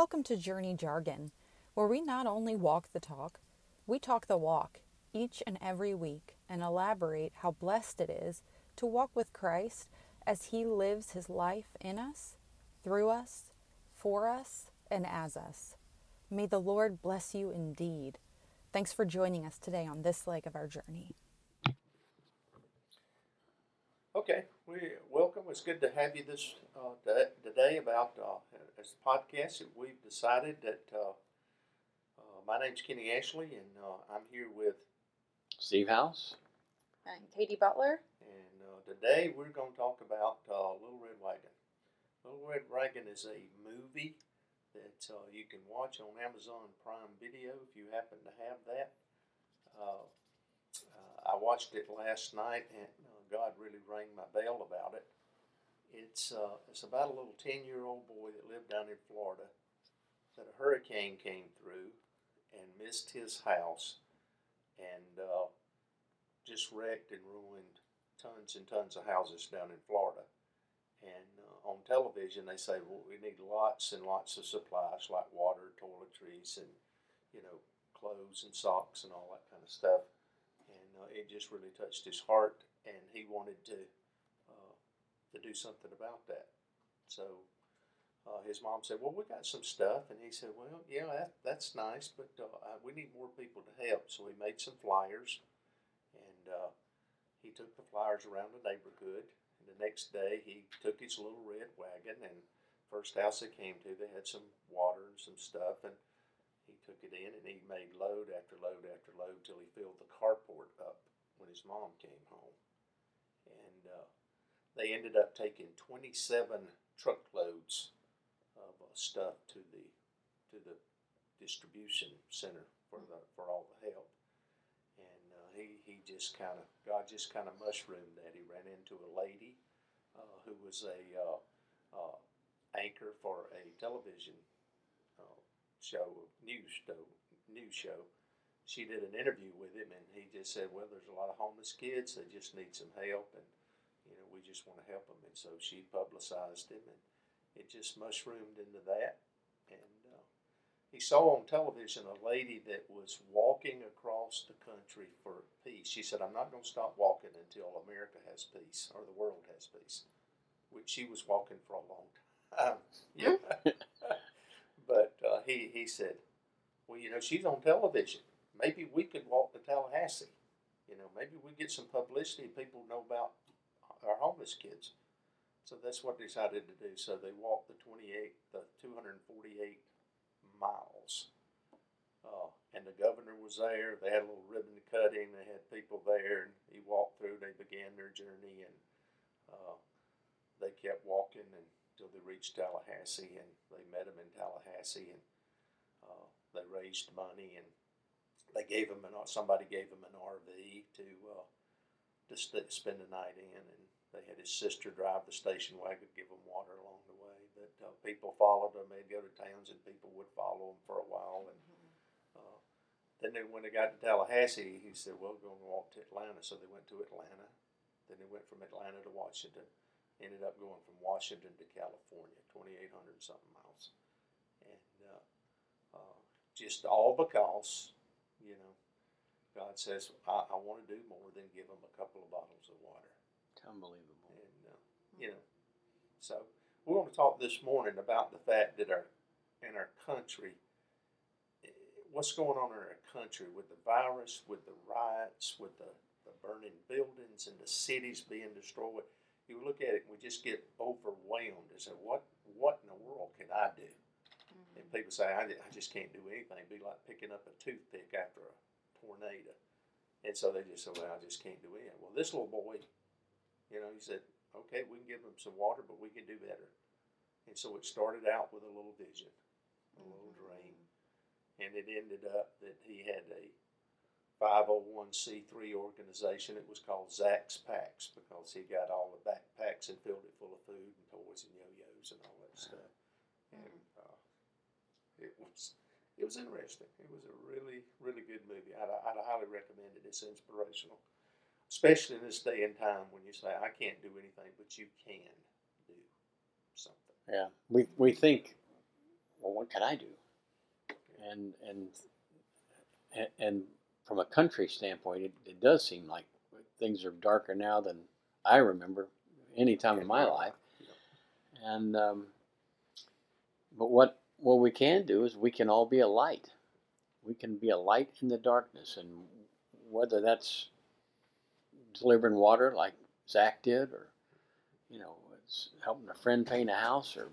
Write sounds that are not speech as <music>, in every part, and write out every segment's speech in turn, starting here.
Welcome to Journey Jargon, where we not only walk the talk, we talk the walk each and every week and elaborate how blessed it is to walk with Christ as He lives His life in us, through us, for us, and as us. May the Lord bless you indeed. Thanks for joining us today on this leg of our journey. Okay, we welcome. It's good to have you this uh, today about uh, this podcast we've decided that uh, uh, my name's Kenny Ashley and uh, I'm here with Steve House and Katie Butler. And uh, today we're going to talk about uh, Little Red Wagon. Little Red Wagon is a movie that uh, you can watch on Amazon Prime Video if you happen to have that. I watched it last night and God really rang my bell about it. It's uh, it's about a little ten year old boy that lived down in Florida that a hurricane came through and missed his house and uh, just wrecked and ruined tons and tons of houses down in Florida. And uh, on television, they say, well, we need lots and lots of supplies like water, toiletries, and you know, clothes and socks and all that kind of stuff. And uh, it just really touched his heart and he wanted to uh, to do something about that. So uh, his mom said, "Well, we got some stuff," and he said, "Well, yeah, that, that's nice, but uh, we need more people to help." So he made some flyers, and uh, he took the flyers around the neighborhood. And the next day, he took his little red wagon, and first house they came to, they had some water and some stuff, and he took it in, and he made load after load after load till he filled the carport up when his mom came home and uh, they ended up taking 27 truckloads of uh, stuff to the to the distribution center for the for all the help. And uh, he he just kind of God just kind of mushroomed that. He ran into a lady uh, who was a uh, uh, anchor for a television show, news show, news show she did an interview with him, and he just said, "Well, there's a lot of homeless kids. They just need some help, and you know, we just want to help them." And so she publicized him, and it just mushroomed into that. And uh, he saw on television a lady that was walking across the country for peace. She said, "I'm not going to stop walking until America has peace or the world has peace," which she was walking for a long time. <laughs> yeah. <laughs> but uh, he he said, "Well, you know, she's on television." Maybe we could walk to Tallahassee. You know, maybe we get some publicity. And people know about our homeless kids. So that's what they decided to do. So they walked the 28, the 248 miles. Uh, and the governor was there. They had a little ribbon cutting. They had people there, and he walked through. They began their journey, and uh, they kept walking until they reached Tallahassee, and they met him in Tallahassee, and uh, they raised money, and they gave him an somebody gave him an RV to uh, to st- spend the night in, and they had his sister drive the station wagon, give them water along the way. But uh, people followed them. They'd go to towns, and people would follow them for a while. And uh, then they, when they got to Tallahassee, he said, "Well, we're going to walk to Atlanta." So they went to Atlanta. Then they went from Atlanta to Washington. Ended up going from Washington to California, 2,800 something miles, and uh, uh, just all because you know, God says, I, I want to do more than give them a couple of bottles of water. It's unbelievable. And, uh, you know, so we're going to talk this morning about the fact that our in our country, eh, what's going on in our country with the virus, with the riots, with the, the burning buildings and the cities being destroyed. You look at it, and we just get overwhelmed and say, what, what in the world can I do? And people say, I, I just can't do anything. It'd be like picking up a toothpick after a tornado. And so they just said, well, I just can't do it. Well, this little boy, you know, he said, okay, we can give him some water, but we can do better. And so it started out with a little vision, a little mm-hmm. dream. And it ended up that he had a 501c3 organization. It was called Zach's Packs because he got all the backpacks and filled it full of food and toys and yo-yos and all that stuff. And it was it was interesting. It was a really really good movie. I'd, I'd highly recommend it. It's inspirational, especially in this day and time when you say I can't do anything, but you can do something. Yeah, we we think well, what can I do? And and and, and from a country standpoint, it, it does seem like things are darker now than I remember any time in my life. And um, but what what we can do is we can all be a light. We can be a light in the darkness, and whether that's delivering water like Zach did, or you know, it's helping a friend paint a house, or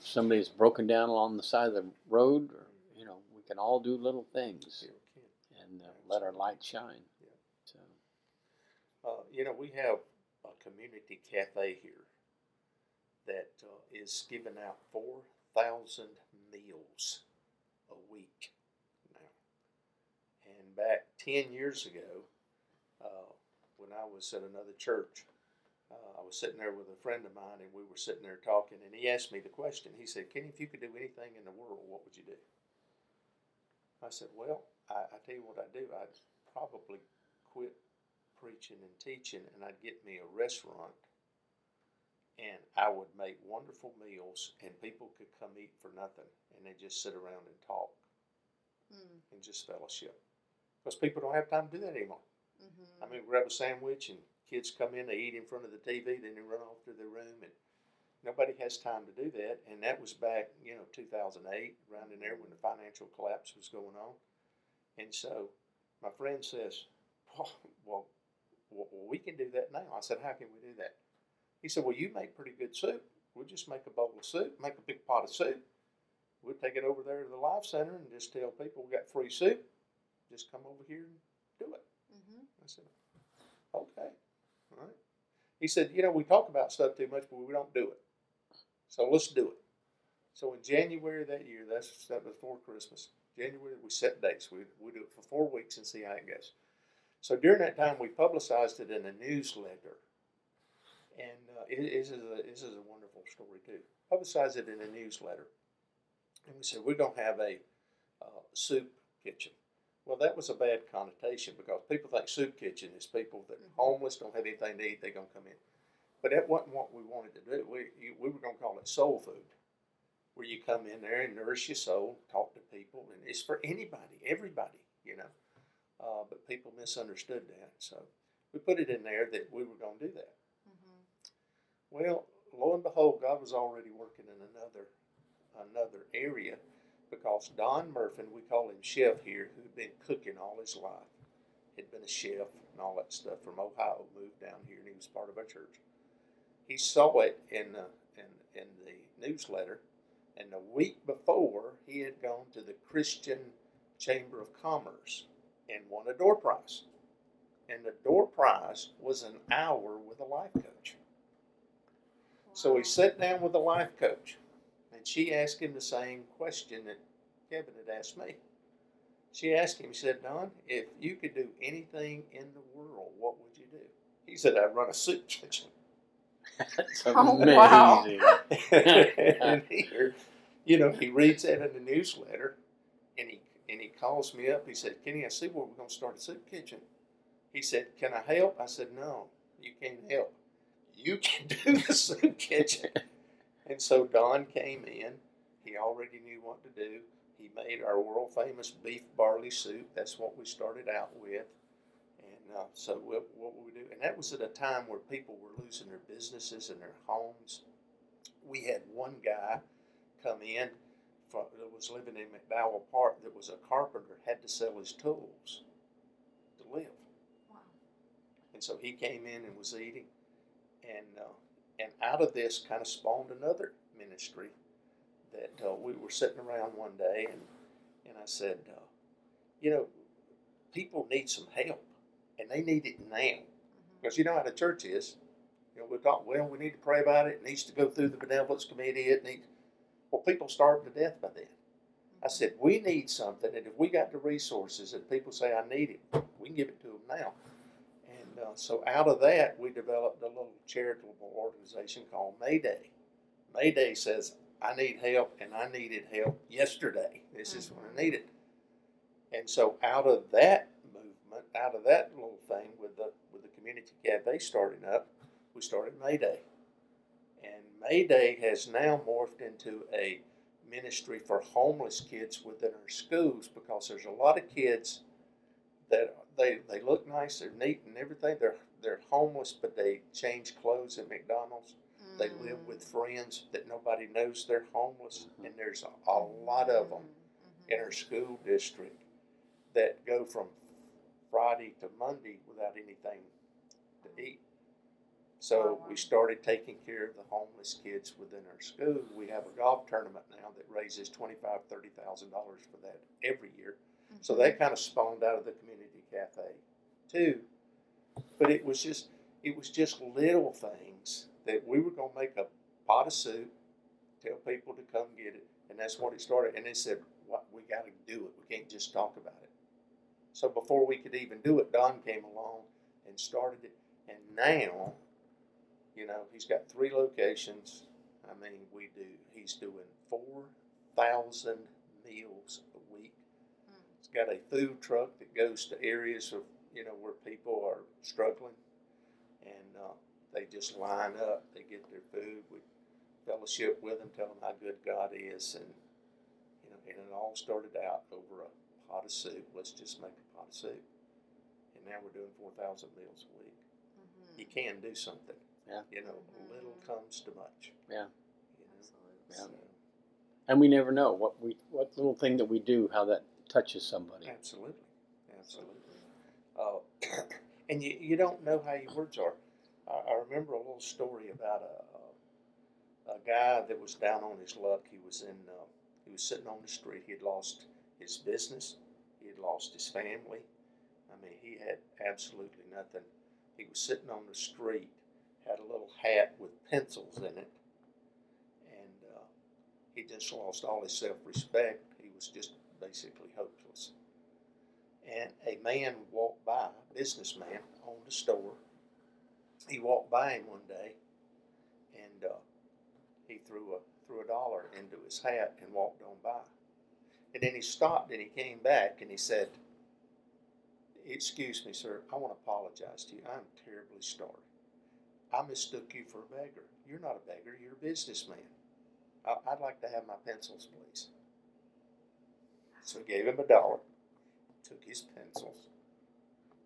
somebody's broken down along the side of the road, or you know, we can all do little things Here we can. and uh, let our light shine. Yeah. So, Uh, you know, we have a community cafe here that uh, is giving out 4,000 meals a week now. And back 10 years ago, uh, when I was at another church, uh, I was sitting there with a friend of mine and we were sitting there talking, and he asked me the question. He said, Kenny, if you could do anything in the world, what would you do? I said, Well, I, I tell you what I'd do. I'd probably quit preaching and teaching, and I'd get me a restaurant, and I would make wonderful meals, and people could come eat for nothing, and they just sit around and talk Mm. and just fellowship. Because people don't have time to do that anymore. Mm-hmm. I mean, grab a sandwich, and kids come in, they eat in front of the TV, then they run off to their room, and nobody has time to do that. And that was back, you know, 2008, around in there when the financial collapse was going on. And so my friend says, well, well, well, we can do that now. I said, how can we do that? He said, well, you make pretty good soup. We'll just make a bowl of soup, make a big pot of soup. We'll take it over there to the Life Center and just tell people we got free soup. Just come over here and do it. Mm-hmm. I said, okay, all right. He said, you know, we talk about stuff too much, but we don't do it. So let's do it. So in January that year, that's that before Christmas. January, we set dates. We we do it for four weeks and see how it goes. So during that time, we publicized it in a newsletter, and uh, it, this is a this is a wonderful story too. Publicized it in a newsletter, and we said we're gonna have a uh, soup kitchen. Well, that was a bad connotation because people think soup kitchen is people that Mhm. homeless don't have anything to eat. They're gonna come in, but that wasn't what we wanted to do. We we were gonna call it soul food, where you come in there and nourish your soul, talk to people, and it's for anybody, everybody, you know. Uh, but people misunderstood that, so we put it in there that we were gonna do that. Well, lo and behold, God was already working in another another area because Don Murphy, we call him Chef here, who'd been cooking all his life, had been a chef and all that stuff from Ohio, moved down here, and he was part of our church. He saw it in the in, in the newsletter, and the week before, he had gone to the Christian Chamber of Commerce and won a door prize. And the door prize was an hour with a life coach. So he sat down with the life coach, and she asked him the same question that Kevin had asked me. She asked him, she said, Don, if you could do anything in the world, what would you do? He said, I'd run a soup kitchen. That's <laughs> Oh, wow. <laughs> and here, you know, he reads that in the newsletter, and he and he calls me up. He said, Kenny, I see where we're going to start a soup kitchen. He said, Can I help? I said, No, you can't help. You can <laughs> do the soup kitchen. And so Don came in. He already knew what to do. He made our world famous beef barley soup. That's what we started out with. And uh, so what, what would we do? And that was at a time where people were losing their businesses and their homes. We had one guy come in from, that was living in McDowell Park that was a carpenter, had to sell his tools to live. Wow. And so he came in and was eating. And, uh, and out of this kind of spawned another ministry that uh, we were sitting around one day and, and I said, uh, you know, people need some help and they need it now. Mm-hmm. Because you know how the church is. You know, we thought, well, we need to pray about it. It needs to go through the benevolence committee. It needs. Well, people starve to death by then. I said, we need something, and if we got the resources and people say, I need it, we can give it to them now. So out of that, we developed a little charitable organization called Mayday. Mayday says, I need help, and I needed help yesterday. This is when I mm-hmm. need it. And so out of that movement, out of that little thing with the with the community cafe starting up, we started Mayday. And Mayday has now morphed into a ministry for homeless kids within our schools because there's a lot of kids that they they look nice, they're neat and everything. They're they're homeless, but they change clothes at McDonald's. They live with friends that nobody knows they're homeless, Mhm. and there's a, a lot of them Mm-hmm. in our school district that go from Friday to Monday without anything to eat. So Oh, wow. we started taking care of the homeless kids within our school. We have a golf tournament now that raises twenty-five, thirty thousand dollars for that every year. So that kind of spawned out of the community cafe too. But it was just it was just little things that we were gonna make a pot of soup, tell people to come get it, and that's what it started. And they said, "What we got to do it. We can't just talk about it." So before we could even do it, Don came along and started it. And now, you know, he's got three locations. I mean, we do. He's doing four thousand meals a week. He's got a food truck that goes to areas of you know where people are struggling, and uh, they just line up. They get their food. We fellowship with them, tell them how good God is, and you know, and it all started out over a pot of soup. Let's just make a pot of soup, and now we're doing four thousand meals a week. You can do something. Yeah. You know, little comes to much. Yeah. You know? Absolutely. Yeah. So, And we never know what we what little thing that we do, how that touches somebody. Absolutely, absolutely. Uh, <coughs> and you, you don't know how your words are. I, I remember a little story about a, a a guy that was down on his luck. He was in uh, he was sitting on the street. He had lost his business. He had lost his family. I mean, he had absolutely nothing. He was sitting on the street, had a little hat with pencils in it, and uh, he just lost all his self-respect. He was just basically hopeless. And a man walked by, a businessman, owned a store. He walked by him one day, and uh, he threw a threw a dollar into his hat and walked on by. And then he stopped and he came back and he said, "Excuse me, sir. I want to apologize to you. I'm terribly sorry. I mistook you for a beggar. You're not a beggar. You're a businessman. I, I'd like to have my pencils, please." So he gave him a dollar, took his pencils,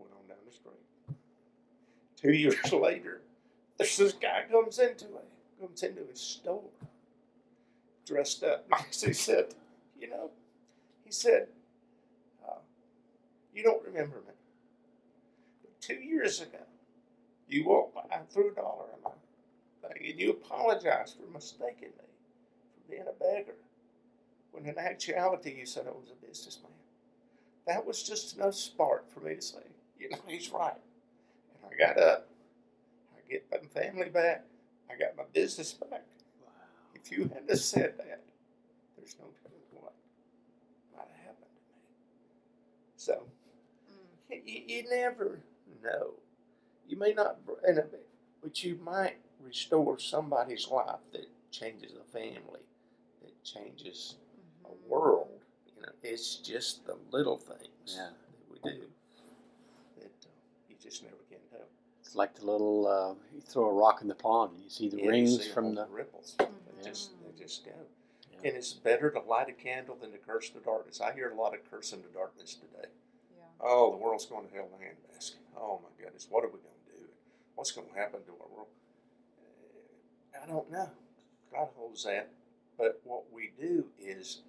went on down the street. Two years <laughs> later, there's this guy comes into it, comes into his store, dressed up <laughs> nice. He said, "You know," he said, uh, "You don't remember me, but two years ago, you walked by and threw a dollar in my thing, and you apologized for mistaking me for being a beggar." When in actuality you said I was a businessman. That was just enough spark for me to say, you know, <laughs> he's right. And I got up. I get my family back. I got my business back. If you hadn't have said that, there's no telling what might have happened to me. So Mm. you, you never know. You may not, and but you might restore somebody's life that changes a family, that changes Mm-hmm. A world. You know, it's just the little things Yeah. that we do that uh, you just never can tell. It's like the little uh, you throw a rock in the pond and you see the Yeah, rings see from all the ripples. Mhm. They just they just go. Yeah. And it's better to light a candle than to curse the darkness. I hear a lot of cursing the darkness today. Yeah. Oh, the world's going to hell in a handbasket. Oh my goodness, what are we going to do? What's going to happen to our world? Uh, I don't know. God holds that. But what we do is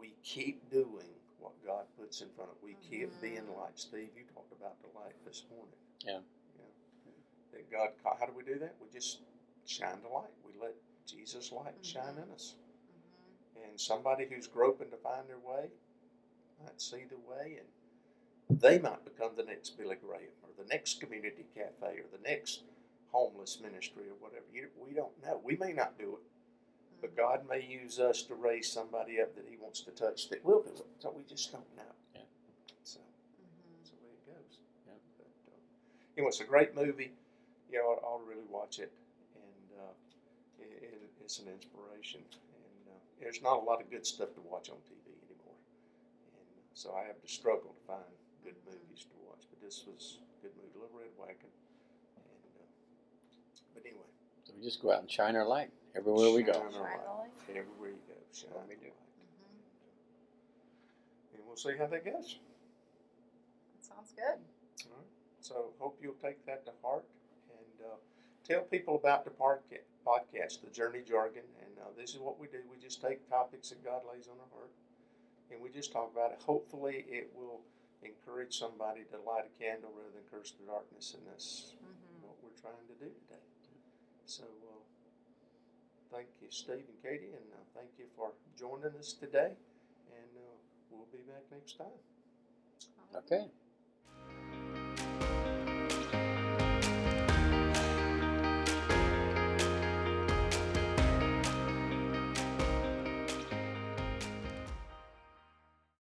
we keep doing what God puts in front of. Us. We keep Mhm. being like Steve. You talked about the light this morning. Yeah. Yeah. That God. How do we do that? We just shine the light. We let Jesus' light shine in us. Mhm. And somebody who's groping to find their way might see the way, and they might become the next Billy Graham or the next community cafe or the next homeless ministry or whatever. You, we don't know. We may not do it, but God may use us to raise somebody up that He wants to touch that will do it. So we just don't know. Yeah. So Mhm. that's the way it goes. Yeah. But, uh, anyway, it's a great movie. You know, I'll, I'll really watch it, and uh, it, it, it's an inspiration. And uh, there's not a lot of good stuff to watch on TV anymore, and so I have to struggle to find good movies to watch. But this was a good movie, Little Red Wagon. And uh, but anyway, So we just go out and shine our light everywhere we go. Shine our light. light. Everywhere you go, shine what we the do. light. And we'll see how that goes. That sounds good. So hope you'll take that to heart and uh, tell people about the podca- podcast, the Journey Jargon. And uh, this is what we do. We just take topics that God lays on our heart, and we just talk about it. Hopefully, it will encourage somebody to light a candle rather than curse the darkness, and that's Mm-hmm. what we're trying to do today. So, uh, thank you, Steve and Katie, and uh, thank you for joining us today. And uh, we'll be back next time. Okay.